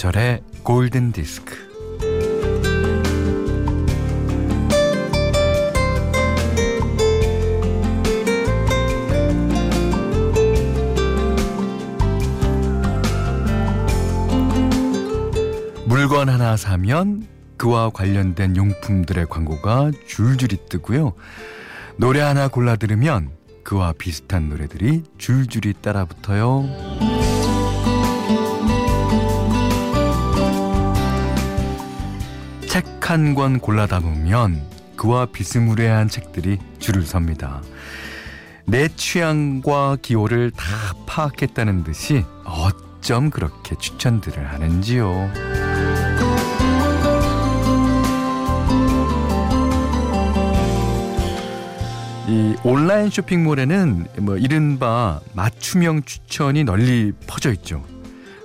김현철의 골든 디스크. 물건 하나 사면 그와 관련된 용품들의 광고가 줄줄이 뜨고요. 노래 하나 골라 들으면 그와 비슷한 노래들이 줄줄이 따라 붙어요. 책 한 권 골라 담으면 그와 비스무리한 책들이 줄을 섭니다. 내 취향과 기호를 다 파악했다는 듯이 어쩜 그렇게 추천들을 하는지요. 이 온라인 쇼핑몰에는 뭐 이른바 맞춤형 추천이 널리 퍼져 있죠.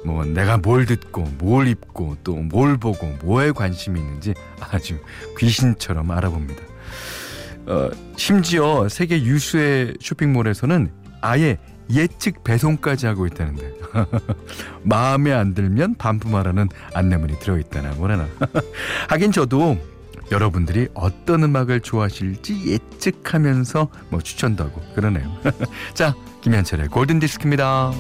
뭐 내가 뭘 듣고 뭘 입고 또 뭘 보고 뭐에 관심이 있는지 아주 귀신처럼 알아봅니다. 어, 심지어 세계 유수의 쇼핑몰에서는 아예 예측 배송까지 하고 있다는데. 마음에 안 들면 반품하라는 안내문이 들어있다나 뭐라나. 하긴 저도 여러분들이 어떤 음악을 좋아하실지 예측하면서 뭐 추천도 하고 그러네요. 자 김현철의 골든디스크입니다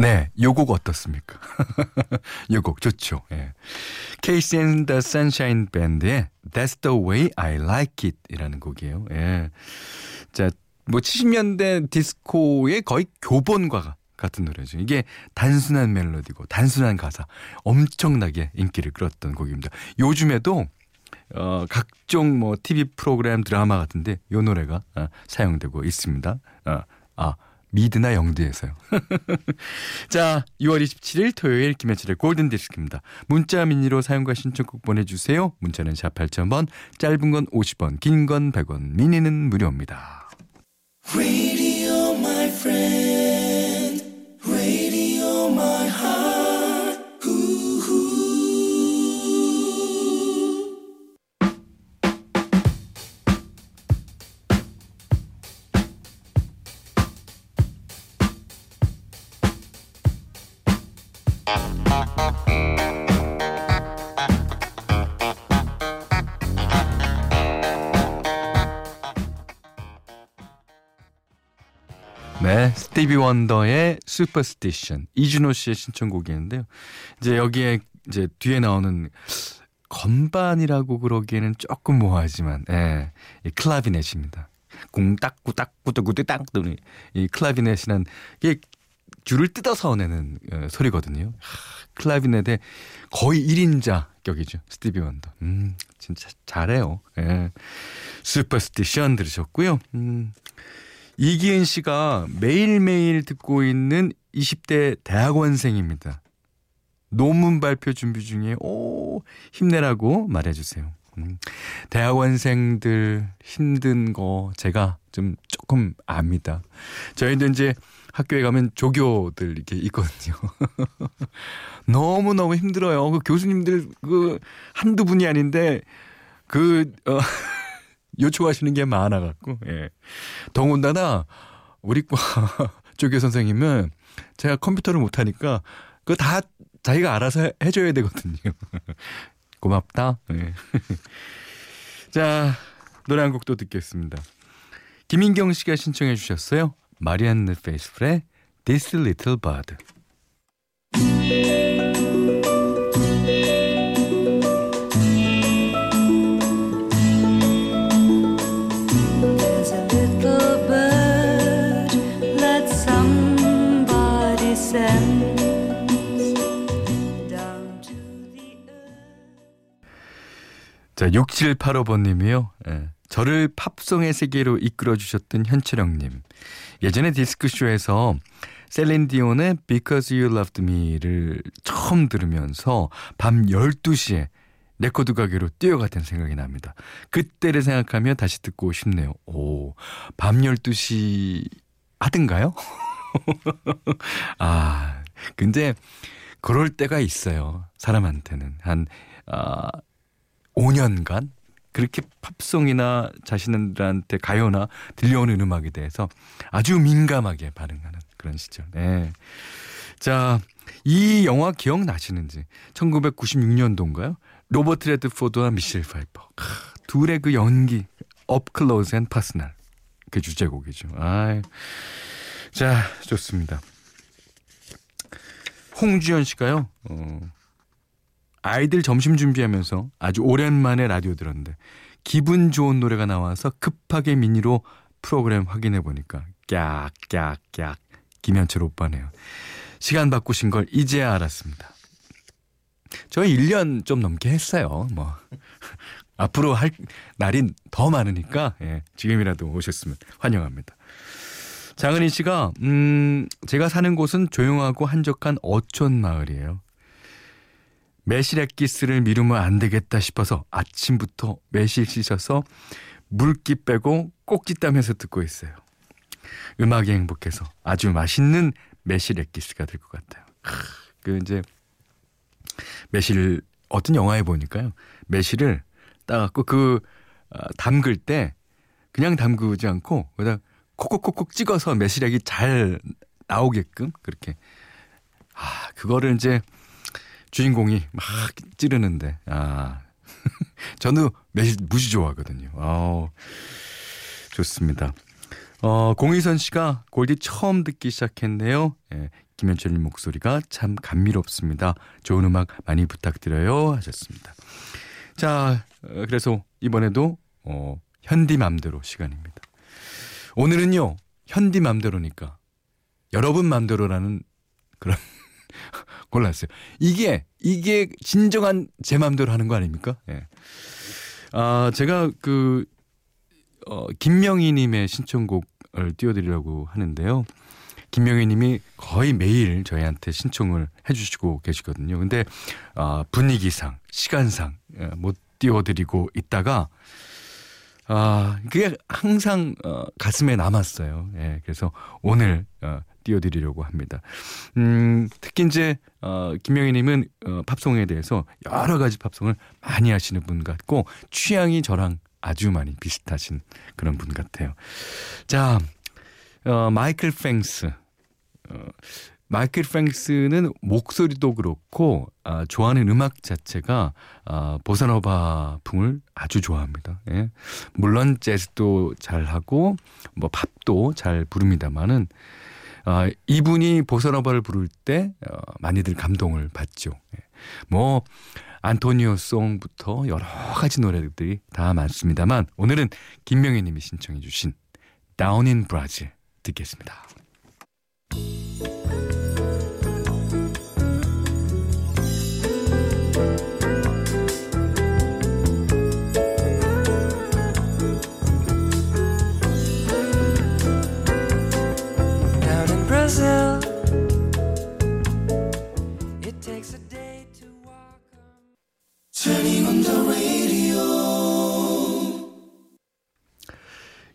네, 요곡 어떻습니까? 요곡 좋죠. 예. Case and the Sunshine Band의 That's the Way I Like It 이라는 곡이에요. 예. 자, 뭐 70년대 디스코의 거의 교본과 같은 노래죠. 이게 단순한 멜로디고 단순한 가사 엄청나게 인기를 끌었던 곡입니다. 요즘에도 어, 각종 뭐 TV 프로그램 드라마 같은데 요 노래가 어, 사용되고 있습니다. 어, 아, 미드나 영드에서요. 자, 6월 27일 토요일 김현철의 골든디스크입니다. 문자 미니로 사용과 신청곡 보내주세요. 문자는 샵 8000번, 짧은 건 50원, 긴 건 100원, 미니는 무료입니다. Radio, 네, 스티비 원더의 Superstition 이준호 씨의 신청곡이었는데요. 이제 여기에 이제 뒤에 나오는 건반이라고 그러기에는 조금 모호하지만, 예, 이 clavinet입니다. 공딱구딱구두구두땅 이 clavinet이란 이게 줄을 뜯어서 내는 어, 소리거든요. 하, clavinet의 거의 1인자 격이죠. 스티비 원더. 음, 진짜 잘해요. 예. 슈퍼스티션 들으셨고요. 음. 이기은 씨가 매일매일 듣고 있는 20대 대학원생입니다. 논문 발표 준비 중에 오 힘내라고 말해주세요. 음, 대학원생들 힘든 거 제가 좀 조금 압니다. 저희도 이제 학교에 가면 조교들 이렇게 있거든요. 너무너무 힘들어요. 그 교수님들 그 한두 분이 아닌데 그, 어, 요청하시는 게 많아갖고, 예. 더군다나, 우리 과 조교 선생님은 제가 컴퓨터를 못하니까, 그거 다 자기가 알아서 해줘야 되거든요. 고맙다. 예. 자, 노래 한 곡도 듣겠습니다. 김인경 씨가 신청해 주셨어요. 마리안느 페이스풀의 This Little Bird. 자, 6785번님이요. 예. 저를 팝송의 세계로 이끌어 주셨던 현철 형님. 예전에 디스크쇼에서 셀린 디온의 Because You Loved Me를 처음 들으면서 밤 12시에 레코드 가게로 뛰어갔던 생각이 납니다. 그때를 생각하며 다시 듣고 싶네요. 오, 밤 12시 하든가요? 아, 근데 그럴 때가 있어요. 사람한테는. 한, 아, 5년간 그렇게 팝송이나 자신들한테 가요나 들려오는 음악에 대해서 아주 민감하게 반응하는 그런 시절. 네. 자, 이 영화 기억나시는지 1996년도인가요? 로버트 레드포드와 미셸 파이퍼. 둘의 그 연기 Up Close and Personal. 그 주제곡이죠. 아. 자, 좋습니다. 홍주연 씨가요. 어, 아이들 점심 준비하면서 아주 오랜만에 라디오 들었는데 기분 좋은 노래가 나와서 급하게 미니로 프로그램 확인해 보니까 깍깍깍 김현철 오빠네요. 시간 바꾸신 걸 이제야 알았습니다. 저희 1년 좀 넘게 했어요. 뭐 앞으로 할 날이 더 많으니까 예, 지금이라도 오셨으면 환영합니다. 장은희 씨가 음 제가 사는 곳은 조용하고 한적한 어촌 마을이에요. 매실액 기스를 미루면 안 되겠다 싶어서 아침부터 매실 씻어서 물기 빼고 꼭지 따면서 듣고 있어요. 음악이 행복해서 아주 맛있는 매실액 기스가 될 것 같아요. 그 이제 매실 어떤 영화에 보니까요. 매실을 따갖고 그 어, 담글 때 그냥 담그지 않고 거기다 콕콕콕콕 찍어서 매실액이 잘 나오게끔 그렇게 아 그거를 이제 주인공이 막 찌르는데 아 저는 매실 무지 좋아하거든요. 아 좋습니다. 어, 공희선 씨가 골디 처음 듣기 시작했네요. 예, 김현철님 목소리가 참 감미롭습니다. 좋은 음악 많이 부탁드려요. 하셨습니다. 자, 어, 그래서 이번에도 어, 현디 맘대로 시간입니다. 오늘은요, 현디 맘대로니까 여러분 맘대로라는 그런 골랐어요. 이게 이게 진정한 제 맘대로 하는 거 아닙니까? 예. 아, 제가 그 어, 김명희님의 신청곡을 띄워드리려고 하는데요. 김명희님이 거의 매일 저희한테 신청을 해주시고 계시거든요. 근데 어, 분위기상, 시간상 예, 못 띄워드리고 있다가 아 그게 항상 어, 가슴에 남았어요. 예, 그래서 오늘 어, 띄워드리려고 합니다. 음, 특히 이제 어, 김명희님은 어, 팝송에 대해서 여러 가지 팝송을 많이 하시는 분 같고 취향이 저랑 아주 많이 비슷하신 그런 분 같아요. 자, 어, 마이클 팽스. 어, 마이클 팽스는 목소리도 그렇고 아, 좋아하는 음악 자체가 아, 보사노바풍을 아주 좋아합니다. 예. 물론 재즈도 잘하고 뭐 팝도 잘 부릅니다만은 아, 이분이 보사노바를 부를 때 어, 많이들 감동을 받죠. 예. 뭐 안토니오 송부터 여러 가지 노래들이 다 많습니다만 오늘은 김명희 님이 신청해 주신 Down in Brazil 듣겠습니다.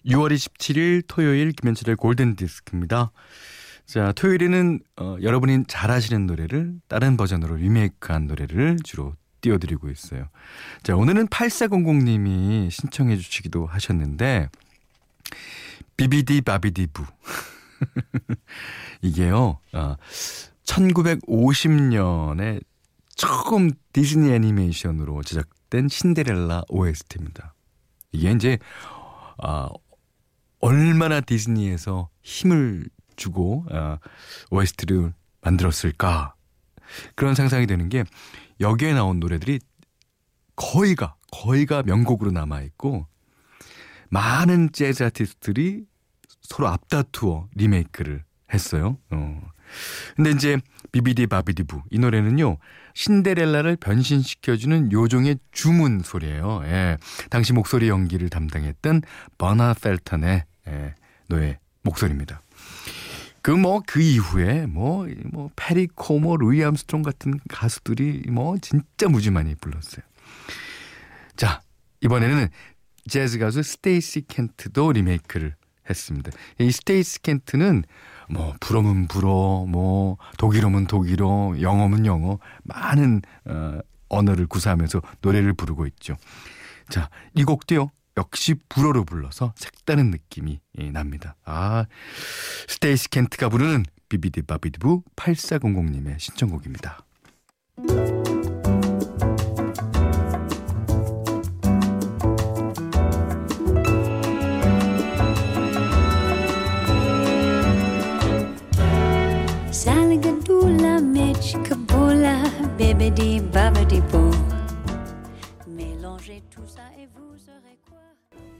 (6월 27일) 토요일 김현철의 골든 디스크입니다. 자, 토요일에는 어, 여러분이 잘 아시는 노래를 다른 버전으로 리메이크한 노래를 주로 띄워드리고 있어요. 자, 오늘은 8400님이 신청해 주시기도 하셨는데 비비디 바비디부 이게요. 어, 1950년에 처음 디즈니 애니메이션으로 제작된 신데렐라 OST입니다. 이게 이제 아, 얼마나 디즈니에서 힘을 주고 아, OST를 만들었을까 그런 상상이 되는 게 여기에 나온 노래들이 거의가 거의가 명곡으로 남아 있고 많은 재즈 아티스트들이 서로 앞다투어 리메이크를 했어요. 어. 근데 이제 비비디 바비디부 이 노래는요 신데렐라를 변신시켜주는 요종의 주문 소리예요. 예. 당시 목소리 연기를 담당했던 버나 펠턴의 예, 노래 목소리입니다. 그 뭐그 그 이후에 뭐뭐 뭐 페리 코모 뭐 루이 암스트롱 같은 가수들이 뭐 진짜 무지 많이 불렀어요. 자, 이번에는 재즈 가수 스테이시 켄트도 리메이크를 했습니다. 이 스테이시 켄트는 뭐 불어면 불어, 뭐 독일어면 독일어, 영어면 영어 많은 어, 언어를 구사하면서 노래를 부르고 있죠. 자, 이 곡도요. 역시 불어로 불러서 색다른 느낌이 예, 납니다. 아, 스테이시 켄트가 부르는 비비디 바비디부 8400님의 신청곡입니다.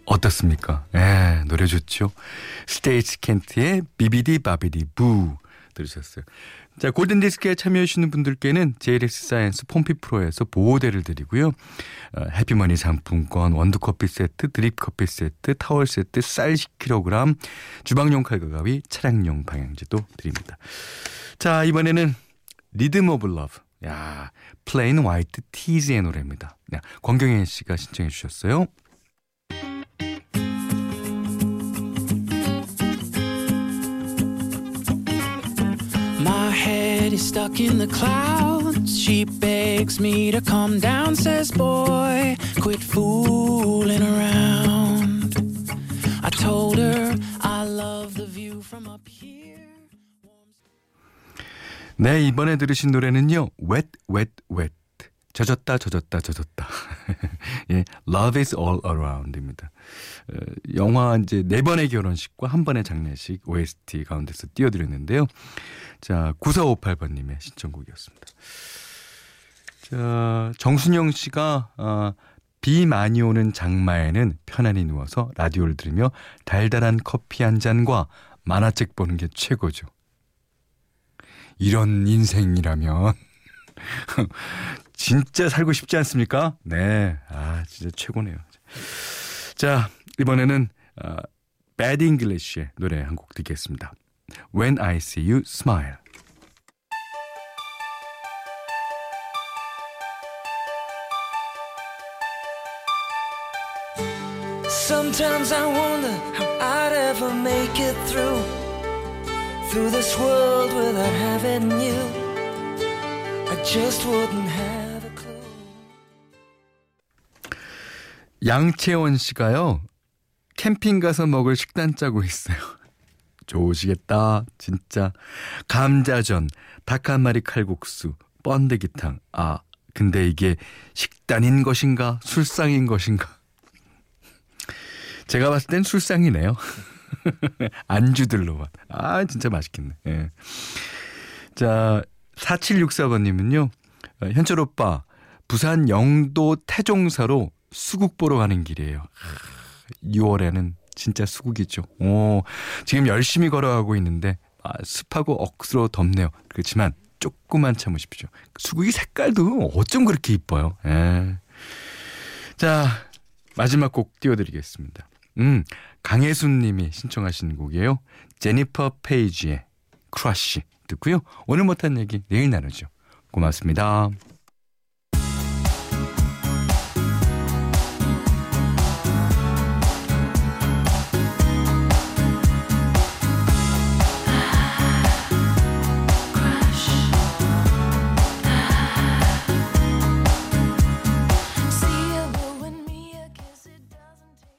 어떻습니까? 예, 노래 좋죠. 스테이시 켄트의 Bibbidi-Bobbidi-Boo 들으셨어요. 자, 골든 디스크에 참여해 주시는 분들께는 JLX 사이언스 폼피 프로에서 보호대를 드리고요. 어, 해피머니 상품권, 원두 커피 세트, 드립 커피 세트, 타월 세트, 쌀 10kg, 주방용 칼과 가위, 차량용 방향제도 드립니다. 자, 이번에는 Rhythm of Love. 야, Plain White T's의 노래입니다. 야, 권경현 씨가 신청해 주셨어요. 네, 이번에 들으신 노래는요. Wet, Wet, Wet. 젖었다, 젖었다, 젖었다. 예, Love is all around입니다. 어, 영화 이제 네 번의 결혼식과 한 번의 장례식 OST 가운데서 띄워드렸는데요. 자, 9458번님의 신청곡이었습니다. 자, 정순영 씨가, 어, 비 많이 오는 장마에는 편안히 누워서 라디오를 들으며 달달한 커피 한 잔과 만화책 보는 게 최고죠. 이런 인생이라면 진짜 살고 싶지 않습니까? 네. 아, 진짜 최고네요. 자, 이번에는 어, Bad English의 노래 한 곡 듣겠습니다. When I See You Smile. Through this world without having you. I just wouldn't have a clue. 양채원 씨가요. 캠핑 가서 먹을 식단 짜고 있어요. 좋으시겠다. 진짜. 감자전, 닭 한 마리 칼국수, 번데기탕. 아, 근데 이게 식단인 것인가? 술상인 것인가? 제가 봤을 땐 술상이네요. 안주들로만. 아, 진짜 맛있겠네. 예. 자, 4764번님은요. 어, 현철 오빠, 부산 영도 태종사로 수국 보러 가는 길이에요. 6월에는 진짜 수국이죠. 오, 지금 열심히 걸어가고 있는데 아, 습하고 억수로 덥네요. 그렇지만 조금만 참으십시오. 수국이 색깔도 어쩜 그렇게 이뻐요. 예. 자, 마지막 곡 띄워드리겠습니다. 음, 강혜순 님이 신청하신 곡이에요. 제니퍼 페이지의 Crush 듣고요. 오늘 못한 얘기 내일 나누죠. 고맙습니다.